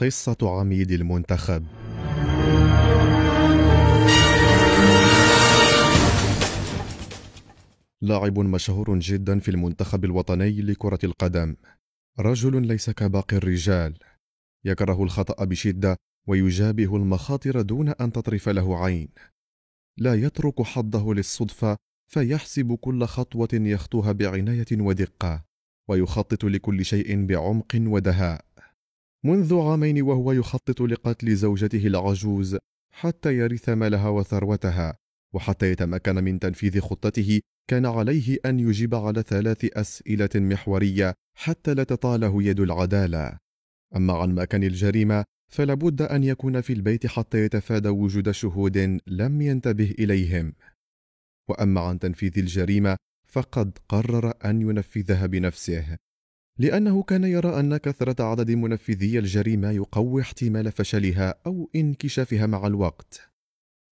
قصة عميد المنتخب. لاعب مشهور جدا في المنتخب الوطني لكرة القدم. رجل ليس كباقي الرجال. يكره الخطأ بشدة ويجابه المخاطر دون أن تطرف له عين. لا يترك حظه للصدفة فيحسب كل خطوة يخطوها بعناية ودقة ويخطط لكل شيء بعمق ودهاء. منذ عامين وهو يخطط لقتل زوجته العجوز حتى يرث مالها وثروتها وحتى يتمكن من تنفيذ خطته كان عليه أن يجيب على ثلاث أسئلة محورية حتى لا تطاله يد العدالة. أما عن مكان الجريمة فلابد أن يكون في البيت حتى يتفادى وجود شهود لم ينتبه إليهم. وأما عن تنفيذ الجريمة فقد قرر أن ينفذها بنفسه. لأنه كان يرى أن كثرة عدد منفذي الجريمة يقوي احتمال فشلها أو انكشافها مع الوقت.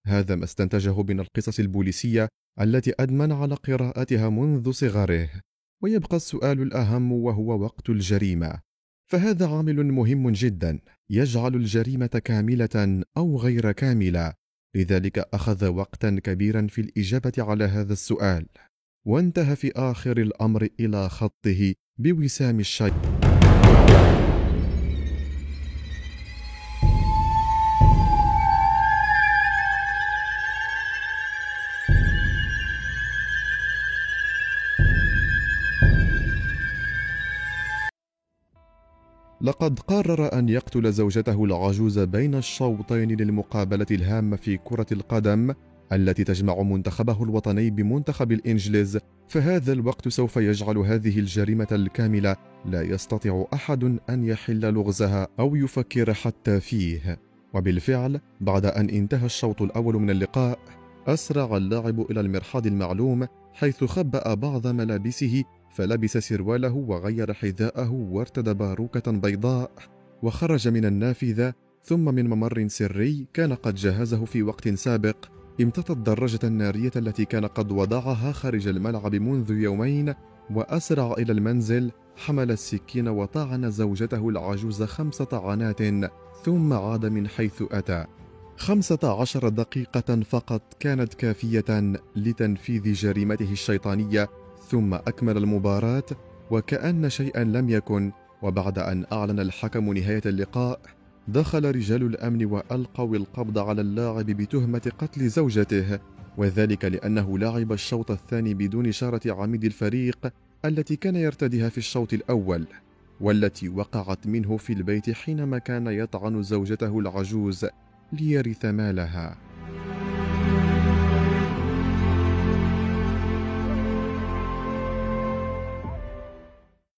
هذا ما استنتجه من القصص البوليسية التي أدمن على قراءتها منذ صغره، ويبقى السؤال الأهم وهو وقت الجريمة. فهذا عامل مهم جدا يجعل الجريمة كاملة أو غير كاملة، لذلك أخذ وقتا كبيرا في الإجابة على هذا السؤال. وانتهى في آخر الأمر إلى خطه بوسام الشيء لقد قرر أن يقتل زوجته العجوز بين الشوطين للمقابلة الهامة في كرة القدم التي تجمع منتخبه الوطني بمنتخب الإنجليز فهذا الوقت سوف يجعل هذه الجريمة الكاملة لا يستطيع أحد أن يحل لغزها أو يفكر حتى فيه. وبالفعل بعد أن انتهى الشوط الأول من اللقاء أسرع اللاعب إلى المرحاض المعلوم حيث خبأ بعض ملابسه فلبس سرواله وغير حذاءه وارتدى باروكة بيضاء وخرج من النافذة ثم من ممر سري كان قد جهزه في وقت سابق. امتطى الدراجة النارية التي كان قد وضعها خارج الملعب منذ يومين وأسرع إلى المنزل حمل السكين وطعن زوجته العجوز خمس طعنات ثم عاد من حيث أتى. خمسة عشر دقيقة فقط كانت كافية لتنفيذ جريمته الشيطانية ثم أكمل المباراة وكأن شيئا لم يكن وبعد أن أعلن الحكم نهاية اللقاء دخل رجال الأمن وألقوا القبض على اللاعب بتهمة قتل زوجته وذلك لأنه لعب الشوط الثاني بدون شاره عميد الفريق التي كان يرتديها في الشوط الأول والتي وقعت منه في البيت حينما كان يطعن زوجته العجوز ليرث مالها.